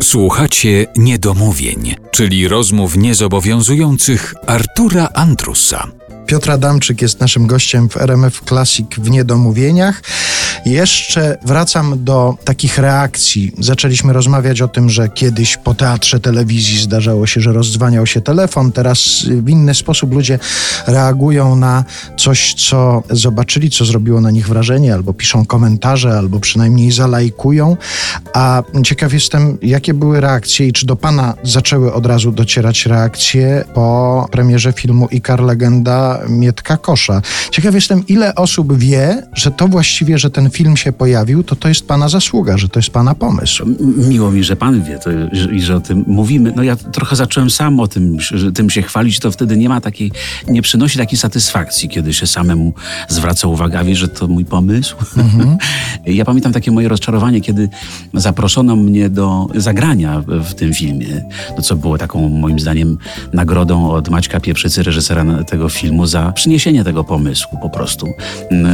Słuchacie niedomówień, czyli rozmów niezobowiązujących Artura Andrusa. Piotr Adamczyk jest naszym gościem w RMF Classic w Niedomówieniach. Jeszcze wracam do takich reakcji. Zaczęliśmy rozmawiać o tym, że kiedyś po teatrze telewizji zdarzało się, że rozdzwaniał się telefon. Teraz w inny sposób ludzie reagują na coś, co zobaczyli, co zrobiło na nich wrażenie, albo piszą komentarze, albo przynajmniej zalajkują. A ciekaw jestem, jakie były reakcje i czy do Pana zaczęły od razu docierać reakcje po premierze filmu Ikar Legenda Mietka Kosza. Ciekaw jestem, ile osób wie, że to właściwie, że ten film się pojawił, to to jest Pana zasługa, że to jest Pana pomysł. Miło mi, że Pan wie to, i że o tym mówimy. No ja trochę zacząłem sam o tym, że tym się chwalić, to wtedy nie ma takiej, nie przynosi takiej satysfakcji, kiedy się samemu zwraca uwagę, a wie, że to mój pomysł. Mhm. ja pamiętam takie moje rozczarowanie, kiedy zaproszono mnie do zagrania w tym filmie, no co było taką moim zdaniem nagrodą od Maćka Pieprzycy, reżysera tego filmu, za przyniesienie tego pomysłu po prostu,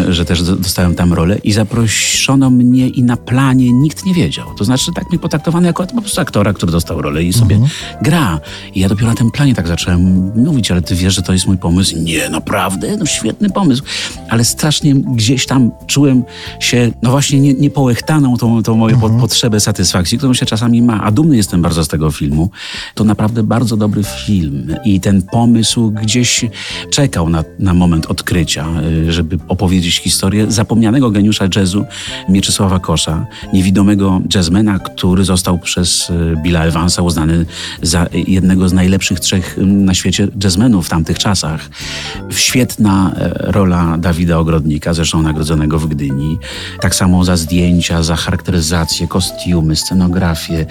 że też dostałem tam rolę i zaproszono mnie i na planie nikt nie wiedział. To znaczy tak mi potraktowano jako po prostu aktora, który dostał rolę i sobie mhm. gra. I ja dopiero na tym planie tak zacząłem mówić, ale ty wiesz, że to jest mój pomysł? Nie, naprawdę? No świetny pomysł. Ale strasznie gdzieś tam czułem się, no właśnie nie, niepołechtaną tą, tą moją mhm. potrzebę satysfakcji, którą się czasami ma. A dumny jestem bardzo z tego filmu. To naprawdę bardzo dobry film i ten pomysł gdzieś czekał na, na moment odkrycia, y, żeby opowiedzieć historię zapomnianego geniusza jazzu Mieczysława Kosza, niewidomego jazzmena, który został przez y, Billa Evansa uznany za jednego z najlepszych trzech na świecie jazzmenów w tamtych czasach. Świetna rola Dawida Ogrodnika, zresztą nagrodzonego w Gdyni. Tak samo za zdjęcia, za charakteryzację, kostiumy, scenografię,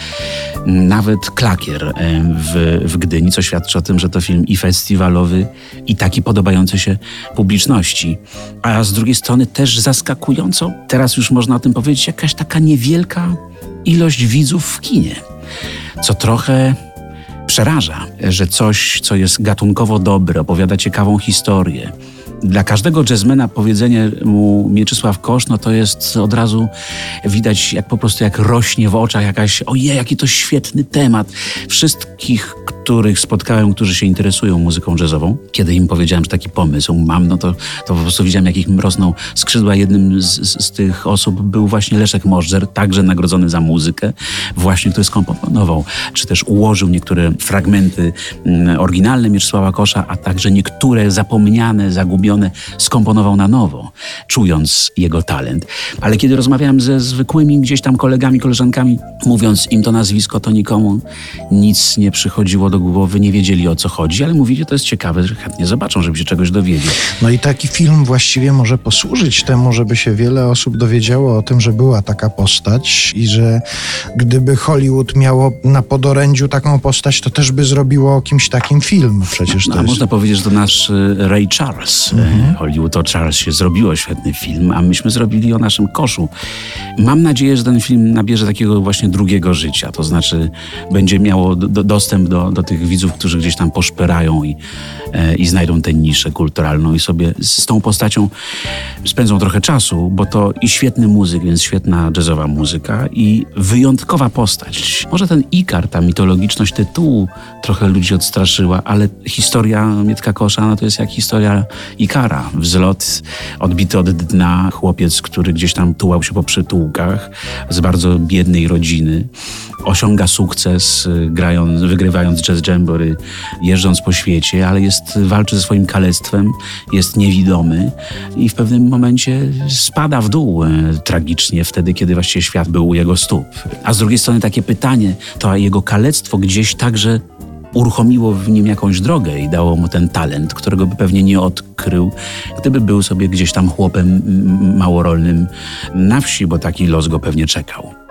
nawet klakier w, w Gdyni, co świadczy o tym, że to film i festiwalowy, i taki podobny podobające się publiczności. A z drugiej strony też zaskakująco, teraz już można o tym powiedzieć, jakaś taka niewielka ilość widzów w kinie, co trochę przeraża, że coś, co jest gatunkowo dobre, opowiada ciekawą historię, dla każdego jazzmena powiedzenie mu Mieczysław Kosz, no to jest od razu widać jak po prostu jak rośnie w oczach jakaś, ojej, jaki to świetny temat. Wszystkich, których spotkałem, którzy się interesują muzyką jazzową, kiedy im powiedziałem, że taki pomysł mam, no to, to po prostu widziałem, jak ich rosną skrzydła. Jednym z, z, z tych osób był właśnie Leszek Możdżer, także nagrodzony za muzykę, właśnie który skomponował, czy też ułożył niektóre fragmenty mm, oryginalne Mieczysława Kosza, a także niektóre zapomniane, zagubione skomponował na nowo, czując jego talent. Ale kiedy rozmawiałem ze zwykłymi gdzieś tam kolegami, koleżankami, mówiąc im to nazwisko, to nikomu nic nie przychodziło do do głowy, nie wiedzieli o co chodzi, ale mówili, że to jest ciekawe, że chętnie zobaczą, żeby się czegoś dowiedzieć. No i taki film właściwie może posłużyć temu, żeby się wiele osób dowiedziało o tym, że była taka postać i że gdyby Hollywood miało na podorędziu taką postać, to też by zrobiło o kimś takim film. Przecież no, to jest... Można powiedzieć, że to nasz y, Ray Charles. Mhm. Hollywood o Charlesie zrobiło świetny film, a myśmy zrobili o naszym koszu. Mam nadzieję, że ten film nabierze takiego właśnie drugiego życia, to znaczy będzie miało do, dostęp do, do tych widzów, którzy gdzieś tam poszperają i, e, i znajdą tę niszę kulturalną i sobie z tą postacią spędzą trochę czasu, bo to i świetny muzyk, więc świetna jazzowa muzyka i wyjątkowa postać. Może ten Ikar, ta mitologiczność tytułu trochę ludzi odstraszyła, ale historia Mietka Kosza no to jest jak historia Ikara. Wzlot odbity od dna, chłopiec, który gdzieś tam tułał się po przytułkach z bardzo biednej rodziny, osiąga sukces, y, grając, wygrywając jazz jambory, jeżdżąc po świecie, ale jest, walczy ze swoim kalectwem, jest niewidomy i w pewnym momencie spada w dół e, tragicznie wtedy, kiedy właściwie świat był u jego stóp. A z drugiej strony takie pytanie, to jego kalectwo gdzieś także uruchomiło w nim jakąś drogę i dało mu ten talent, którego by pewnie nie odkrył, gdyby był sobie gdzieś tam chłopem małorolnym na wsi, bo taki los go pewnie czekał.